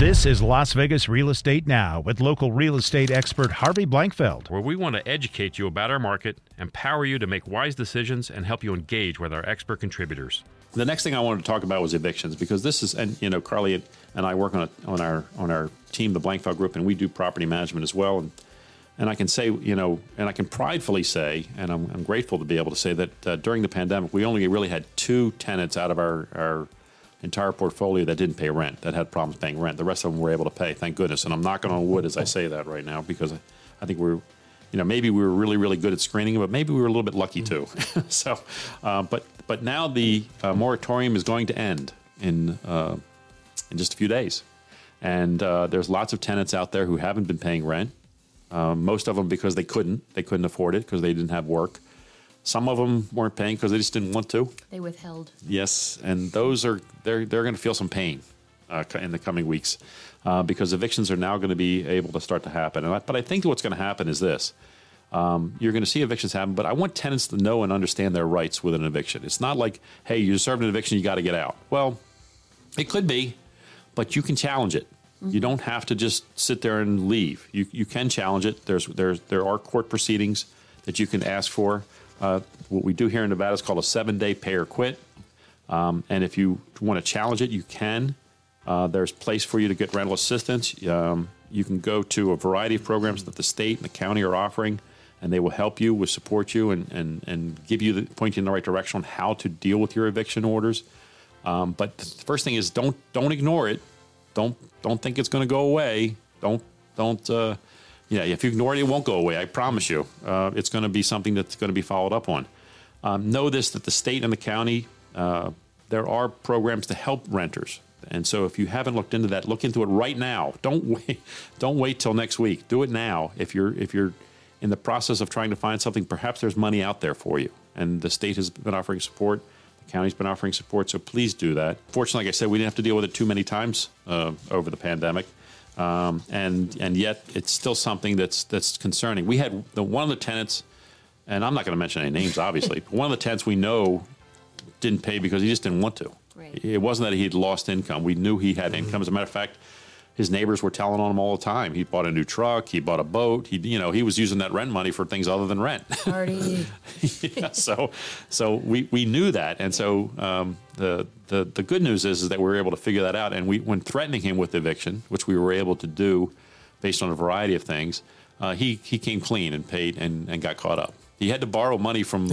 This is Las Vegas Real Estate Now with local real estate expert Harvey Blankfeld. where we want to educate you about our market, empower you to make wise decisions, and help you engage with our expert contributors. The next thing I wanted to talk about was evictions because this is, and you know, Carly and I work on a, on our on our team, the Blankfeld Group, and we do property management as well. And and I can say, you know, and I can pridefully say, and I'm, I'm grateful to be able to say that uh, during the pandemic, we only really had two tenants out of our our entire portfolio that didn't pay rent, that had problems paying rent. The rest of them were able to pay, thank goodness. And I'm knocking on wood as I say that right now because I, I think we're, you know, maybe we were really, really good at screening, but maybe we were a little bit lucky too. so, uh, but but now the uh, moratorium is going to end in uh, in just a few days, and uh, there's lots of tenants out there who haven't been paying rent. Um, most of them because they couldn't, they couldn't afford it because they didn't have work. Some of them weren't paying because they just didn't want to. They withheld. Yes, and those are they're they're going to feel some pain uh, in the coming weeks uh, because evictions are now going to be able to start to happen. And I, but I think what's going to happen is this: um, you're going to see evictions happen, but I want tenants to know and understand their rights with an eviction. It's not like, hey, you served an eviction, you got to get out. Well, it could be, but you can challenge it. You don't have to just sit there and leave. You you can challenge it. There's there's there are court proceedings that you can ask for. Uh, what we do here in Nevada is called a seven day pay or quit. Um, and if you want to challenge it, you can. Uh, there's place for you to get rental assistance. Um, you can go to a variety of programs that the state and the county are offering, and they will help you, will support you, and and and give you the point you in the right direction on how to deal with your eviction orders. Um, but the first thing is don't don't ignore it. Don't don't think it's going to go away. Don't don't. Uh, yeah, if you ignore it, it won't go away. I promise you. Uh, it's going to be something that's going to be followed up on. Um, know this that the state and the county uh, there are programs to help renters. And so, if you haven't looked into that, look into it right now. Don't wait. Don't wait till next week. Do it now. If you're if you're in the process of trying to find something, perhaps there's money out there for you. And the state has been offering support. The county's been offering support. So please do that. Fortunately, like I said, we didn't have to deal with it too many times uh, over the pandemic. Um, and and yet it's still something that's that's concerning. We had the one of the tenants, and I'm not going to mention any names, obviously. but one of the tenants we know didn't pay because he just didn't want to. Right. It wasn't that he had lost income. We knew he had income. As a matter of fact, his neighbors were telling on him all the time. He bought a new truck. He bought a boat. He, you know, he was using that rent money for things other than rent. Party. Yeah, so, so we, we knew that, and so um, the, the the good news is, is that we were able to figure that out. And we, when threatening him with eviction, which we were able to do, based on a variety of things, uh, he he came clean and paid and, and got caught up. He had to borrow money from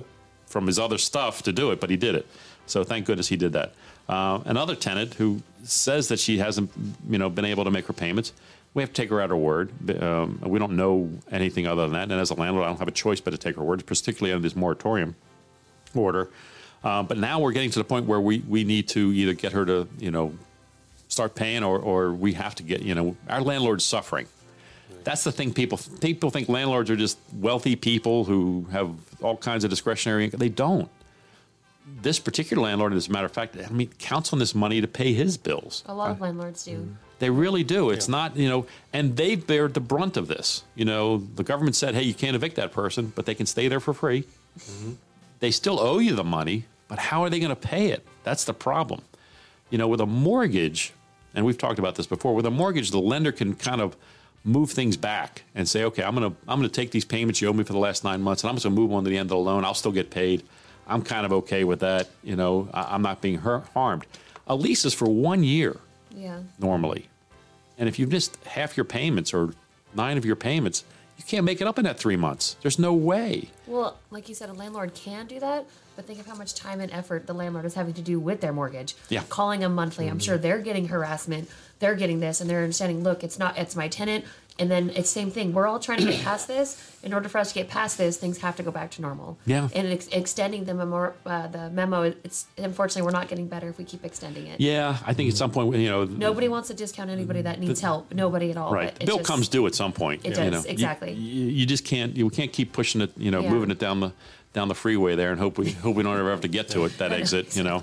from his other stuff to do it, but he did it. So thank goodness he did that. Uh, another tenant who says that she hasn't, you know, been able to make her payments, we have to take her at her word. Um, we don't know anything other than that. And as a landlord, I don't have a choice but to take her word, particularly under this moratorium order. Uh, but now we're getting to the point where we, we need to either get her to, you know, start paying or, or we have to get, you know, our landlord's suffering. That's the thing people people think landlords are just wealthy people who have all kinds of discretionary income. They don't. This particular landlord, as a matter of fact, I mean, counts on this money to pay his bills. A lot of uh, landlords do. Mm-hmm. They really do. It's not, you know, and they bear the brunt of this. You know, the government said, hey, you can't evict that person, but they can stay there for free. Mm-hmm. They still owe you the money, but how are they going to pay it? That's the problem. You know, with a mortgage, and we've talked about this before, with a mortgage, the lender can kind of move things back and say, okay, I'm going to I'm going to take these payments you owe me for the last nine months, and I'm just going to move on to the end of the loan. I'll still get paid. I'm kind of okay with that. You know, I, I'm not being hurt, harmed. A lease is for one year Yeah. normally. And if you've missed half your payments or nine of your payments, you can't make it up in that three months. There's no way. Well, like you said, a landlord can do that, but think of how much time and effort the landlord is having to do with their mortgage. Yeah. Calling them monthly. I'm sure mm-hmm. they're getting harassment. They're getting this, and they're understanding. Look, it's not. It's my tenant. And then it's the same thing. We're all trying to get past this. In order for us to get past this, things have to go back to normal. Yeah. And ex- extending the memo, uh, the memo, it's unfortunately we're not getting better if we keep extending it. Yeah, I think at some point, you know, Nobody wants to discount anybody that needs help. Nobody at all. right. The bill just- comes due at some point. It you does, know. Exactly. You, you just can't. You can't keep pushing it. You know, Yeah. moving it down the down the freeway there, and hope we hope we don't ever have to get to it. That exit. You know.